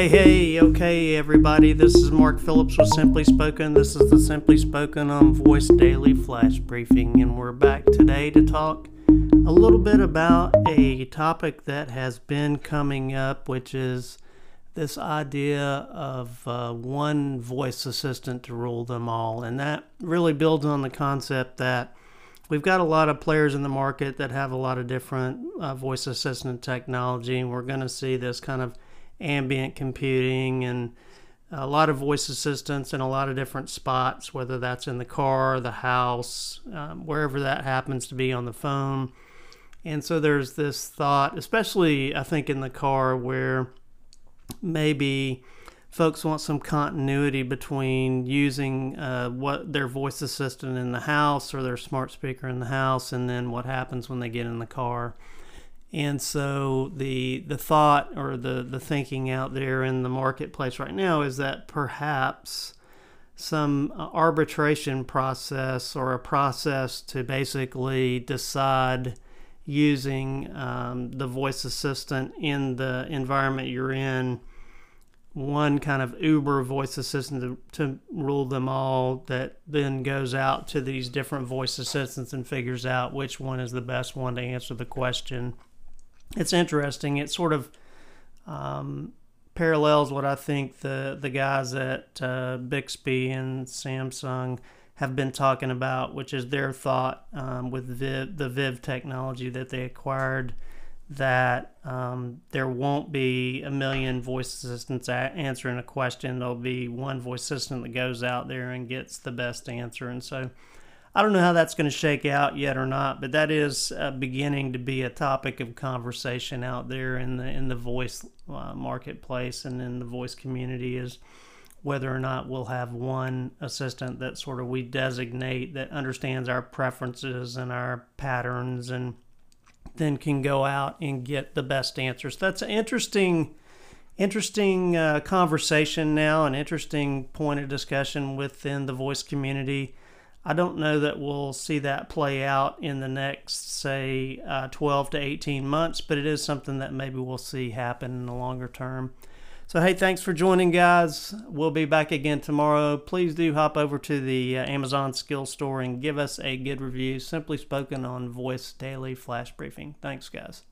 Hey, hey, okay, everybody. This is Mark Phillips with Simply Spoken. This is the Simply Spoken on Voice Daily Flash Briefing, and we're back today to talk a little bit about a topic that has been coming up, which is this idea of uh, one voice assistant to rule them all. And that really builds on the concept that we've got a lot of players in the market that have a lot of different uh, voice assistant technology, and we're going to see this kind of ambient computing and a lot of voice assistants in a lot of different spots, whether that's in the car, the house, um, wherever that happens to be on the phone. And so there's this thought, especially I think in the car, where maybe folks want some continuity between using uh, what their voice assistant in the house or their smart speaker in the house and then what happens when they get in the car. And so the the thought or the the thinking out there in the marketplace right now is that perhaps some arbitration process or a process to basically decide using um, the voice assistant in the environment you're in one kind of uber voice assistant to, to, rule them all that then goes out to these different voice assistants and figures out which one is the best one to answer the question it's interesting it sort of um, parallels what i think the, the guys at uh, bixby and samsung have been talking about, which is their thought um, with Viv, the Viv technology that they acquired, that um, there won't be a million voice assistants answering a question. There'll be one voice assistant that goes out there and gets the best answer. And so I don't know how that's going to shake out yet or not, but that is uh, beginning to be a topic of conversation out there in the in the voice uh, marketplace and in the voice community is whether or not we'll have one assistant that sort of we designate that understands our preferences and our patterns and then can go out and get the best answers. That's an interesting interesting uh, conversation now, an interesting point of discussion within the voice community. I don't know that we'll see that play out in the next, say, uh, 12 to 18 months, but it is something that maybe we'll see happen in the longer term. So, hey, thanks for joining, guys. We'll be back again tomorrow. Please do hop over to the uh, Amazon Skill Store and give us a good review. Simply spoken on Voice Daily Flash Briefing. Thanks, guys.